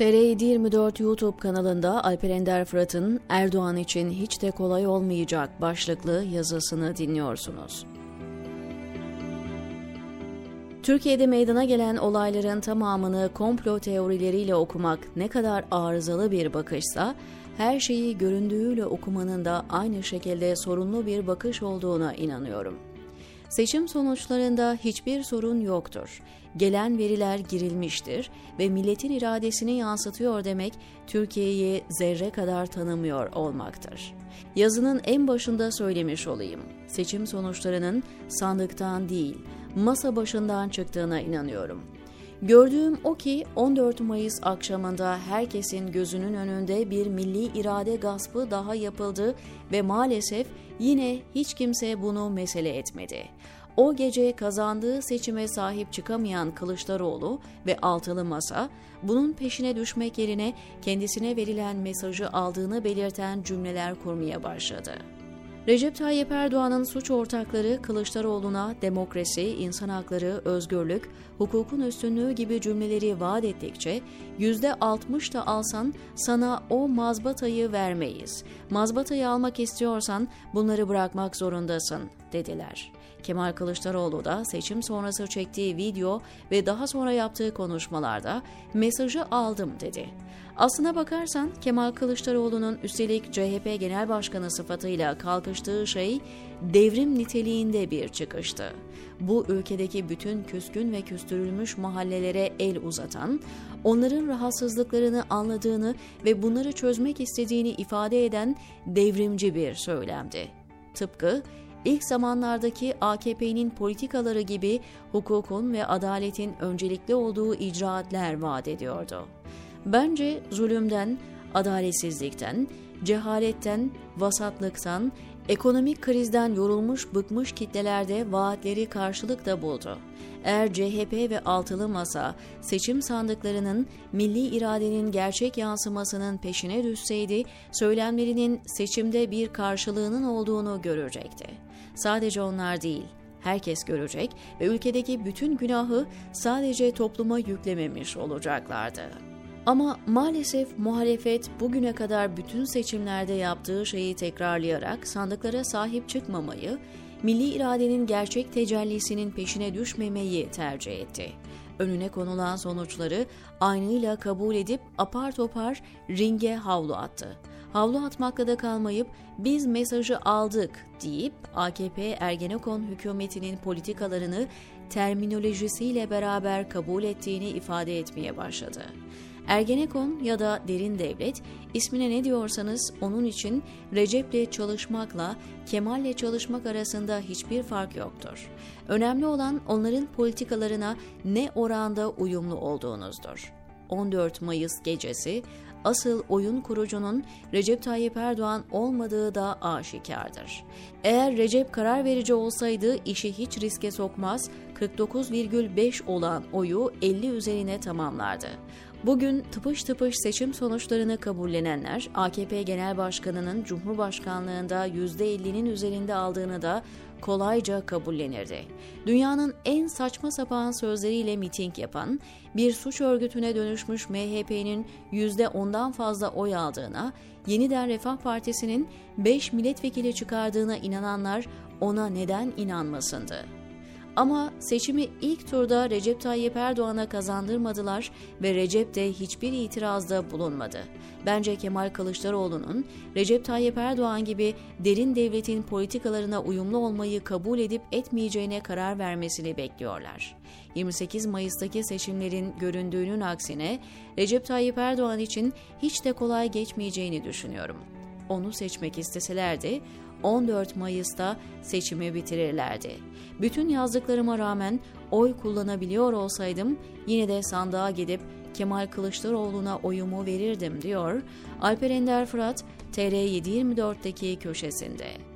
TR724 YouTube kanalında Alper Ender Fırat'ın Erdoğan için hiç de kolay olmayacak başlıklı yazısını dinliyorsunuz. Türkiye'de meydana gelen olayların tamamını komplo teorileriyle okumak ne kadar arızalı bir bakışsa, her şeyi göründüğüyle okumanın da aynı şekilde sorunlu bir bakış olduğuna inanıyorum. Seçim sonuçlarında hiçbir sorun yoktur. Gelen veriler girilmiştir ve milletin iradesini yansıtıyor demek Türkiye'yi zerre kadar tanımıyor olmaktır. Yazının en başında söylemiş olayım. Seçim sonuçlarının sandıktan değil, masa başından çıktığına inanıyorum. Gördüğüm o ki 14 Mayıs akşamında herkesin gözünün önünde bir milli irade gaspı daha yapıldı ve maalesef yine hiç kimse bunu mesele etmedi. O gece kazandığı seçime sahip çıkamayan Kılıçdaroğlu ve Altılı Masa bunun peşine düşmek yerine kendisine verilen mesajı aldığını belirten cümleler kurmaya başladı. Recep Tayyip Erdoğan'ın suç ortakları Kılıçdaroğlu'na demokrasi, insan hakları, özgürlük, hukukun üstünlüğü gibi cümleleri vaat ettikçe %60 da alsan sana o mazbatayı vermeyiz. Mazbatayı almak istiyorsan bunları bırakmak zorundasın dediler. Kemal Kılıçdaroğlu da seçim sonrası çektiği video ve daha sonra yaptığı konuşmalarda mesajı aldım dedi. Aslına bakarsan Kemal Kılıçdaroğlu'nun üstelik CHP Genel Başkanı sıfatıyla kalkıştığı şey devrim niteliğinde bir çıkıştı. Bu ülkedeki bütün küskün ve küstürülmüş mahallelere el uzatan, onların rahatsızlıklarını anladığını ve bunları çözmek istediğini ifade eden devrimci bir söylemdi. Tıpkı ilk zamanlardaki AKP'nin politikaları gibi hukukun ve adaletin öncelikli olduğu icraatler vaat ediyordu. Bence zulümden, adaletsizlikten, cehaletten, vasatlıktan, ekonomik krizden yorulmuş bıkmış kitlelerde vaatleri karşılık da buldu. Eğer CHP ve altılı masa seçim sandıklarının milli iradenin gerçek yansımasının peşine düşseydi, söylemlerinin seçimde bir karşılığının olduğunu görecekti. Sadece onlar değil, herkes görecek ve ülkedeki bütün günahı sadece topluma yüklememiş olacaklardı. Ama maalesef muhalefet bugüne kadar bütün seçimlerde yaptığı şeyi tekrarlayarak sandıklara sahip çıkmamayı, milli iradenin gerçek tecellisinin peşine düşmemeyi tercih etti. Önüne konulan sonuçları aynıyla kabul edip apar topar ringe havlu attı. Havlu atmakla da kalmayıp biz mesajı aldık deyip AKP Ergenekon hükümetinin politikalarını terminolojisiyle beraber kabul ettiğini ifade etmeye başladı. Ergenekon ya da derin devlet ismine ne diyorsanız onun için Recep'le çalışmakla Kemal'le çalışmak arasında hiçbir fark yoktur. Önemli olan onların politikalarına ne oranda uyumlu olduğunuzdur. 14 Mayıs gecesi asıl oyun kurucunun Recep Tayyip Erdoğan olmadığı da aşikardır. Eğer Recep karar verici olsaydı işi hiç riske sokmaz, 49,5 olan oyu 50 üzerine tamamlardı. Bugün tıpış tıpış seçim sonuçlarını kabullenenler AKP Genel Başkanı'nın Cumhurbaşkanlığında %50'nin üzerinde aldığını da kolayca kabullenirdi. Dünyanın en saçma sapan sözleriyle miting yapan, bir suç örgütüne dönüşmüş MHP'nin %10'dan fazla oy aldığına, Yeniden Refah Partisi'nin 5 milletvekili çıkardığına inananlar ona neden inanmasındı? Ama seçimi ilk turda Recep Tayyip Erdoğan'a kazandırmadılar ve Recep de hiçbir itirazda bulunmadı. Bence Kemal Kılıçdaroğlu'nun Recep Tayyip Erdoğan gibi derin devletin politikalarına uyumlu olmayı kabul edip etmeyeceğine karar vermesini bekliyorlar. 28 Mayıs'taki seçimlerin göründüğünün aksine Recep Tayyip Erdoğan için hiç de kolay geçmeyeceğini düşünüyorum. Onu seçmek isteselerdi 14 Mayıs'ta seçimi bitirirlerdi. Bütün yazdıklarıma rağmen oy kullanabiliyor olsaydım yine de sandığa gidip Kemal Kılıçdaroğlu'na oyumu verirdim diyor Alper Ender Fırat TR724'deki köşesinde.